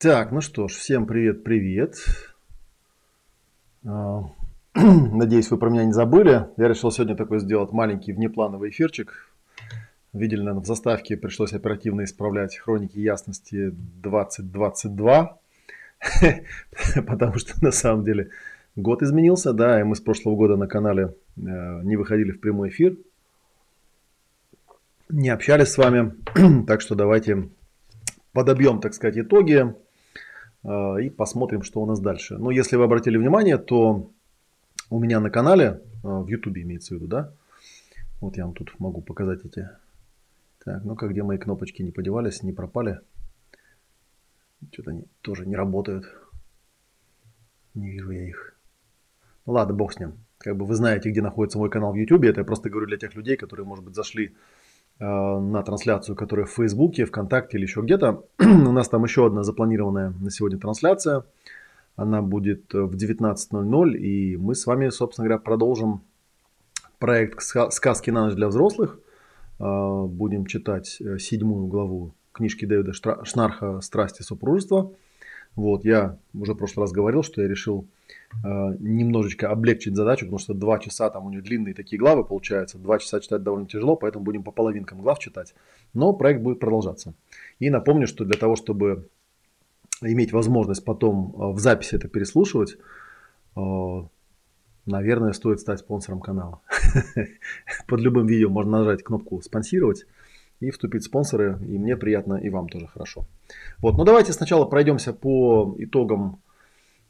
Так, ну что ж, всем привет-привет. А, надеюсь, вы про меня не забыли. Я решил сегодня такой сделать маленький внеплановый эфирчик. Видели, наверное, в заставке пришлось оперативно исправлять хроники ясности 2022. Потому что на самом деле год изменился, да, и мы с прошлого года на канале э, не выходили в прямой эфир. Не общались с вами. Так что давайте подобьем, так сказать, итоги и посмотрим, что у нас дальше. Но если вы обратили внимание, то у меня на канале, а, в YouTube имеется в виду, да, вот я вам тут могу показать эти. Так, ну-ка, где мои кнопочки не подевались, не пропали. Что-то они тоже не работают. Не вижу я их. Ну ладно, бог с ним. Как бы вы знаете, где находится мой канал в YouTube. Это я просто говорю для тех людей, которые, может быть, зашли Э, на трансляцию, которая в Фейсбуке, ВКонтакте или еще где-то. У нас там еще одна запланированная на сегодня трансляция. Она будет в 19.00, и мы с вами, собственно говоря, продолжим проект «Сказки на ночь для взрослых». Э, будем читать э, седьмую главу книжки Дэвида Шнарха «Страсти супружества». Вот, я уже в прошлый раз говорил, что я решил э, немножечко облегчить задачу, потому что два часа, там у нее длинные такие главы получаются, два часа читать довольно тяжело, поэтому будем по половинкам глав читать. Но проект будет продолжаться. И напомню, что для того, чтобы иметь возможность потом э, в записи это переслушивать, э, наверное, стоит стать спонсором канала. Под любым видео можно нажать кнопку «Спонсировать» и вступить спонсоры, и мне приятно, и вам тоже хорошо. Вот, ну давайте сначала пройдемся по итогам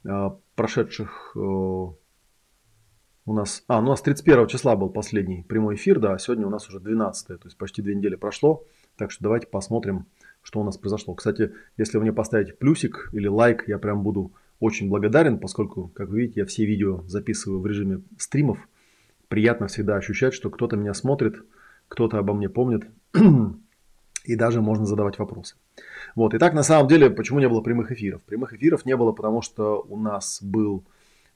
э, прошедших э, у нас, а, ну, у нас 31 числа был последний прямой эфир, да, а сегодня у нас уже 12, то есть почти две недели прошло, так что давайте посмотрим, что у нас произошло. Кстати, если вы мне поставите плюсик или лайк, я прям буду очень благодарен, поскольку, как вы видите, я все видео записываю в режиме стримов. Приятно всегда ощущать, что кто-то меня смотрит, кто-то обо мне помнит, и даже можно задавать вопросы. Вот. Итак, на самом деле, почему не было прямых эфиров? Прямых эфиров не было, потому что у нас был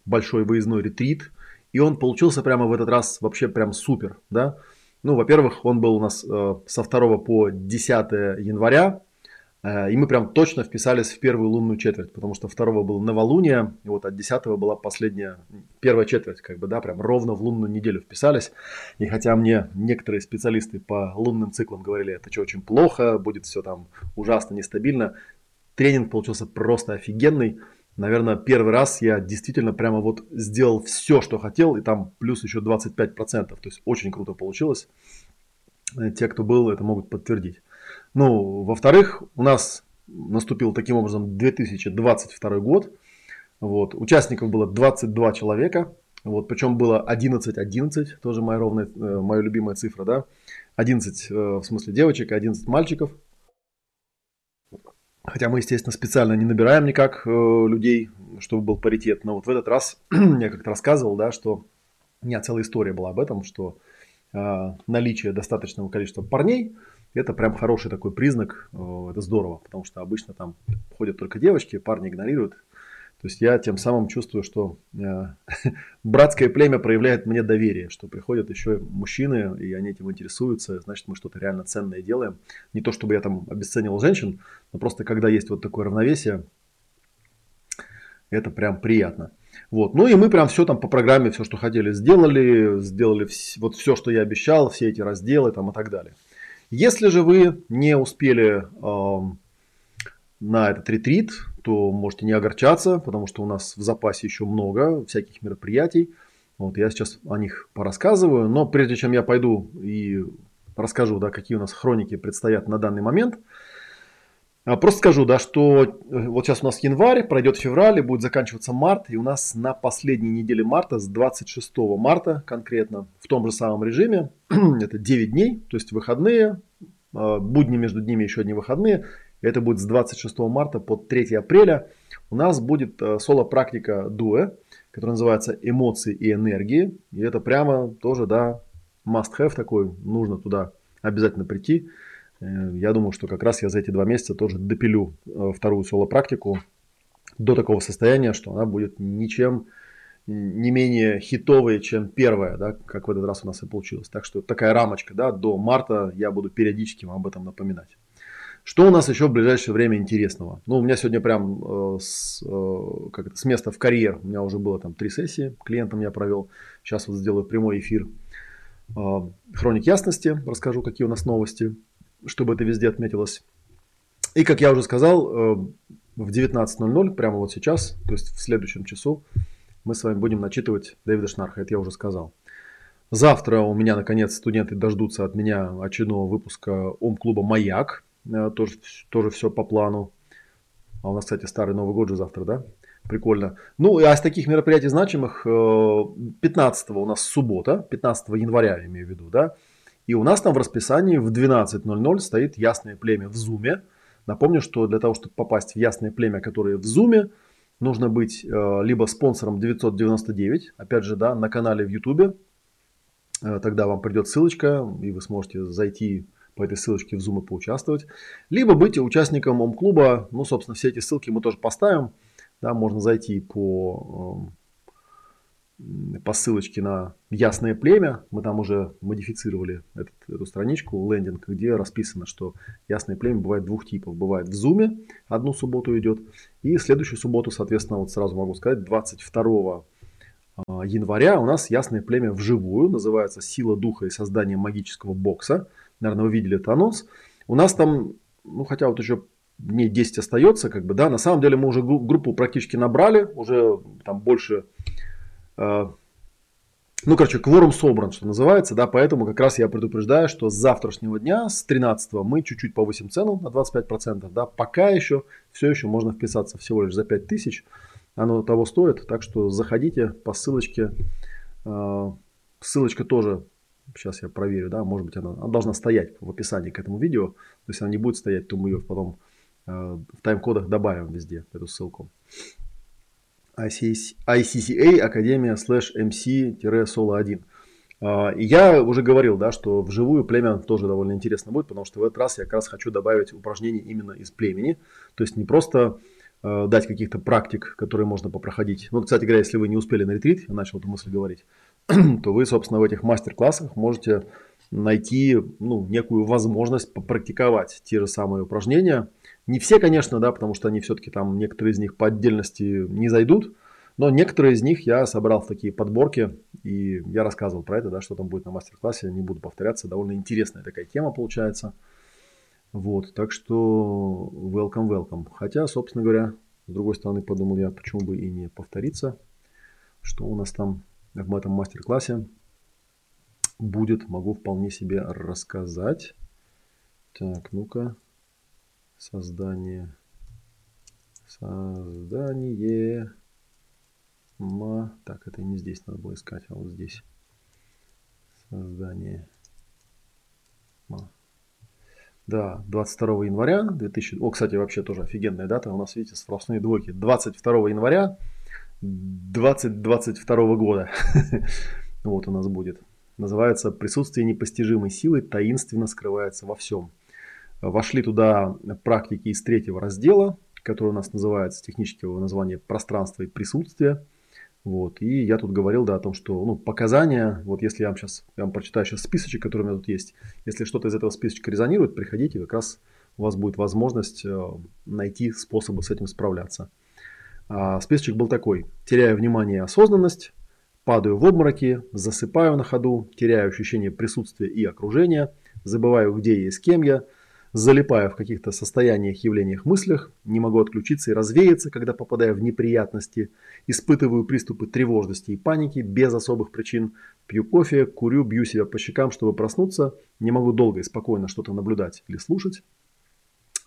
большой выездной ретрит, и он получился прямо в этот раз вообще прям супер, да. Ну, во-первых, он был у нас э, со 2 по 10 января, и мы прям точно вписались в первую лунную четверть, потому что второго было новолуние, и вот от десятого была последняя, первая четверть, как бы, да, прям ровно в лунную неделю вписались. И хотя мне некоторые специалисты по лунным циклам говорили, это что, очень плохо, будет все там ужасно нестабильно, тренинг получился просто офигенный. Наверное, первый раз я действительно прямо вот сделал все, что хотел, и там плюс еще 25%, то есть очень круто получилось. Э, те, кто был, это могут подтвердить. Ну, во-вторых, у нас наступил таким образом 2022 год. Вот. Участников было 22 человека. Вот, причем было 11-11, тоже моя, ровная, э, моя любимая цифра, да. 11 э, в смысле девочек, 11 мальчиков. Хотя мы, естественно, специально не набираем никак э, людей, чтобы был паритет. Но вот в этот раз я как-то рассказывал, да, что у меня целая история была об этом, что наличие достаточного количества парней – это прям хороший такой признак, э, это здорово, потому что обычно там ходят только девочки, парни игнорируют. То есть я тем самым чувствую, что э, братское племя проявляет мне доверие, что приходят еще мужчины, и они этим интересуются, значит мы что-то реально ценное делаем. Не то чтобы я там обесценивал женщин, но просто когда есть вот такое равновесие, это прям приятно. Вот. Ну и мы прям все там по программе, все, что хотели, сделали, сделали вс- вот все, что я обещал, все эти разделы там и так далее. Если же вы не успели э, на этот ретрит, то можете не огорчаться, потому что у нас в запасе еще много всяких мероприятий. Вот я сейчас о них порассказываю, но прежде чем я пойду и расскажу, да, какие у нас хроники предстоят на данный момент, просто скажу, да, что э, вот сейчас у нас январь, пройдет февраль, и будет заканчиваться март, и у нас на последней неделе марта, с 26 марта конкретно, в том же самом режиме, это 9 дней, то есть выходные, а, будни между днями еще одни выходные, это будет с 26 марта по 3 апреля, у нас будет э, соло-практика дуэ, которая называется «Эмоции и энергии», и это прямо тоже, да, must-have такой, нужно туда обязательно прийти, я думаю, что как раз я за эти два месяца тоже допилю э, вторую соло-практику до такого состояния, что она будет ничем не менее хитовой, чем первая, да, как в этот раз у нас и получилось. Так что такая рамочка, да, до марта я буду периодически вам об этом напоминать. Что у нас еще в ближайшее время интересного? Ну, у меня сегодня прям э, с, э, как это, с места в карьер, у меня уже было там три сессии, клиентам я провел, сейчас вот сделаю прямой эфир. Э, хроник ясности, расскажу, какие у нас новости чтобы это везде отметилось. И, как я уже сказал, э, в 19.00, прямо вот сейчас, то есть в следующем часу, мы с вами будем начитывать Дэвида Шнарха, это я уже сказал. Завтра у меня, наконец, студенты дождутся от меня очередного выпуска Ом-клуба «Маяк». Э, тоже, тоже все по плану. А у нас, кстати, старый Новый год же завтра, да? Прикольно. Ну, а из таких мероприятий значимых, 15 э, у нас суббота, 15 января, имею в виду, да, и у нас там в расписании в 12.00 стоит ясное племя в Зуме. Напомню, что для того, чтобы попасть в ясное племя, которое в Зуме, нужно быть э, либо спонсором 999, опять же, да, на канале в Ютубе. Э, тогда вам придет ссылочка, и вы сможете зайти по этой ссылочке в Zoom и поучаствовать. Либо быть участником ОМ-клуба. Ну, собственно, все эти ссылки мы тоже поставим. Да, можно зайти по э, по ссылочке на Ясное племя. Мы там уже модифицировали этот, эту страничку, лендинг, где расписано, что Ясное племя бывает двух типов. Бывает в Зуме, одну субботу идет, и следующую субботу, соответственно, вот сразу могу сказать, 22 а, января у нас Ясное племя вживую, называется «Сила духа и создание магического бокса». Наверное, вы видели этот анонс. У нас там, ну хотя вот еще дней 10 остается, как бы, да, на самом деле мы уже группу практически набрали, уже там больше ну, короче, кворум собран, что называется, да, поэтому как раз я предупреждаю, что с завтрашнего дня, с 13 мы чуть-чуть повысим цену на 25%, да, пока еще, все еще можно вписаться всего лишь за 5000, оно того стоит, так что заходите по ссылочке, э, ссылочка тоже, сейчас я проверю, да, может быть она, она должна стоять в описании к этому видео, то есть она не будет стоять, то мы ее потом э, в тайм-кодах добавим везде, эту ссылку. ICCA Академия слэш MC-Solo 1. А, я уже говорил, да, что вживую племя тоже довольно интересно будет, потому что в этот раз я как раз хочу добавить упражнений именно из племени. То есть не просто э, дать каких-то практик, которые можно попроходить. Ну, кстати говоря, если вы не успели на ретрит, я начал эту мысль говорить, то вы, собственно, в этих мастер-классах можете найти ну, некую возможность попрактиковать те же самые упражнения – не все, конечно, да, потому что они все-таки там, некоторые из них по отдельности не зайдут, но некоторые из них я собрал в такие подборки, и я рассказывал про это, да, что там будет на мастер-классе, не буду повторяться, довольно интересная такая тема получается. Вот, так что welcome, welcome. Хотя, собственно говоря, с другой стороны, подумал я, почему бы и не повториться, что у нас там в этом мастер-классе будет, могу вполне себе рассказать. Так, ну-ка, создание создание ма. Так это не здесь надо было искать а вот здесь. Создание ма. Да 22 января 2000 о кстати вообще тоже офигенная дата. У нас видите сплошные двойки. 22 января 2022 года. Вот у нас будет. Называется присутствие непостижимой силы таинственно скрывается во всем Вошли туда практики из третьего раздела, который у нас называется технического названия «Пространство и присутствие». Вот. И я тут говорил да, о том, что ну, показания, вот если я вам сейчас я вам прочитаю сейчас списочек, который у меня тут есть, если что-то из этого списочка резонирует, приходите, как раз у вас будет возможность э, найти способы с этим справляться. А списочек был такой. Теряю внимание и осознанность, падаю в обмороки, засыпаю на ходу, теряю ощущение присутствия и окружения, забываю, где я и с кем я, залипаю в каких-то состояниях, явлениях, мыслях, не могу отключиться и развеяться, когда попадаю в неприятности, испытываю приступы тревожности и паники без особых причин, пью кофе, курю, бью себя по щекам, чтобы проснуться, не могу долго и спокойно что-то наблюдать или слушать,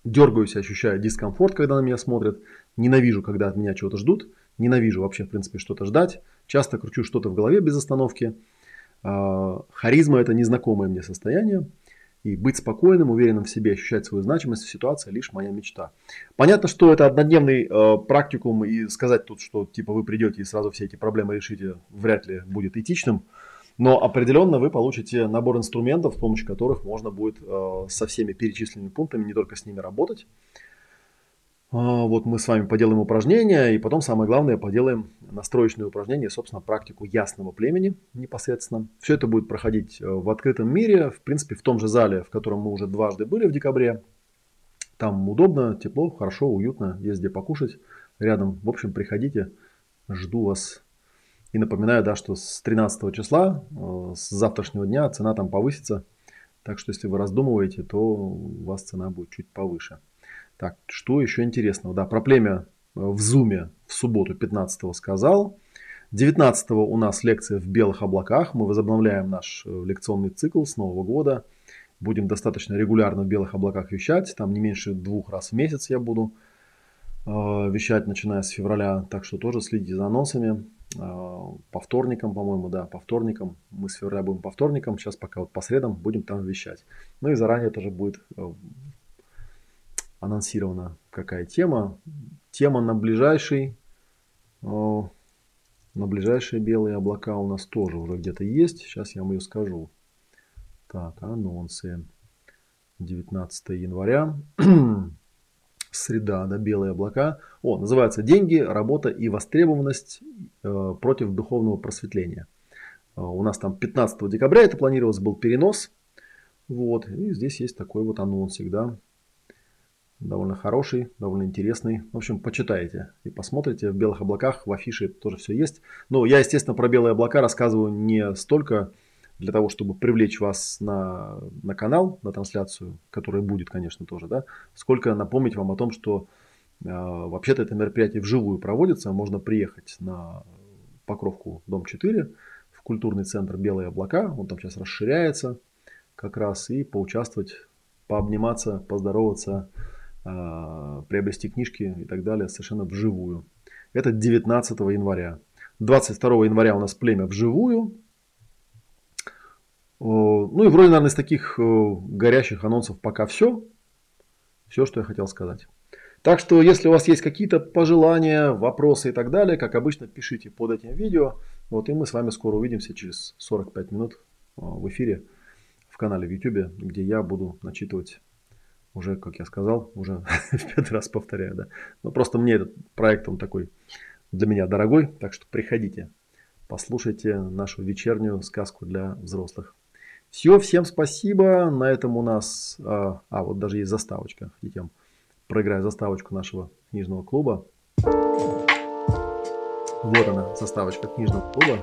дергаюсь, ощущаю дискомфорт, когда на меня смотрят, ненавижу, когда от меня чего-то ждут, ненавижу вообще, в принципе, что-то ждать, часто кручу что-то в голове без остановки. А, харизма – это незнакомое мне состояние, и быть спокойным, уверенным в себе, ощущать свою значимость в ситуации лишь моя мечта. Понятно, что это однодневный э, практикум, и сказать тут, что типа вы придете и сразу все эти проблемы решите, вряд ли будет этичным. Но определенно вы получите набор инструментов, с помощью которых можно будет э, со всеми перечисленными пунктами не только с ними работать. Э, вот мы с вами поделаем упражнения, и потом самое главное поделаем настроечные упражнения, собственно, практику ясного племени непосредственно. Все это будет проходить э, в открытом мире, в принципе, в том же зале, в котором мы уже дважды были в декабре. Там удобно, тепло, хорошо, уютно, есть где покушать рядом. В общем, приходите, жду вас и напоминаю, да, что с 13 числа, э, с завтрашнего дня цена там повысится. Так что если вы раздумываете, то у вас цена будет чуть повыше. Так, что еще интересного? Да, про племя э, в Зуме в субботу 15 сказал. 19 у нас лекция в белых облаках. Мы возобновляем наш э, лекционный цикл с Нового года. Будем достаточно регулярно в белых облаках вещать. Там не меньше двух раз в месяц я буду вещать, начиная с февраля. Так что тоже следите за анонсами. По вторникам, по-моему, да, по вторникам. Мы с февраля будем по вторникам, сейчас пока вот по средам будем там вещать. Ну и заранее тоже будет э, анонсирована какая тема. Тема на ближайший, э, на ближайшие белые облака у нас тоже уже где-то есть. Сейчас я вам ее скажу. Так, анонсы. 19 января. среда, да, белые облака. О, называется «Деньги, работа и востребованность э, против духовного просветления». Э, у нас там 15 декабря это планировалось, был перенос. Вот, и здесь есть такой вот анонсик, да. Довольно хороший, довольно интересный. В общем, почитайте и посмотрите. В белых облаках, в афише тоже все есть. Но я, естественно, про белые облака рассказываю не столько для того, чтобы привлечь вас на, на канал, на трансляцию, которая будет, конечно, тоже, да, сколько напомнить вам о том, что э, вообще-то это мероприятие вживую проводится, можно приехать на Покровку, дом 4, в культурный центр «Белые облака», он там сейчас расширяется как раз, и поучаствовать, пообниматься, поздороваться, приобрести книжки и так далее совершенно вживую. Это 19 января. 22 января у нас племя вживую, ну и вроде, наверное, из таких э, горящих анонсов пока все. Все, что я хотел сказать. Так что, если у вас есть какие-то пожелания, вопросы и так далее, как обычно, пишите под этим видео. Вот, и мы с вами скоро увидимся через 45 минут э, в эфире в канале в YouTube, где я буду начитывать уже, как я сказал, уже в пятый раз повторяю, да. Но просто мне этот проект, он такой для меня дорогой, так что приходите, послушайте нашу вечернюю сказку для взрослых. Все, всем спасибо. На этом у нас... А, а вот даже есть заставочка. Я проиграю заставочку нашего книжного клуба. Вот она, заставочка книжного клуба.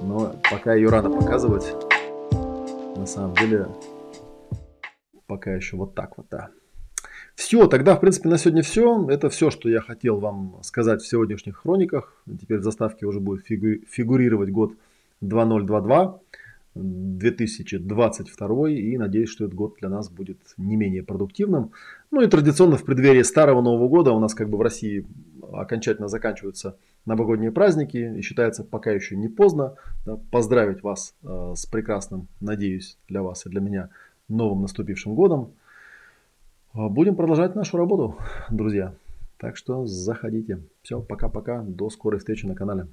Но пока ее рано показывать. На самом деле, пока еще вот так вот, да. Все, тогда, в принципе, на сегодня все. Это все, что я хотел вам сказать в сегодняшних хрониках. Теперь в заставке уже будет фигурировать год 2022. 2022 и надеюсь, что этот год для нас будет не менее продуктивным. Ну и традиционно в преддверии Старого Нового Года у нас как бы в России окончательно заканчиваются новогодние праздники и считается пока еще не поздно да, поздравить вас э, с прекрасным, надеюсь, для вас и для меня новым наступившим годом. Э, будем продолжать нашу работу, друзья. Так что заходите. Все, пока-пока. До скорой встречи на канале.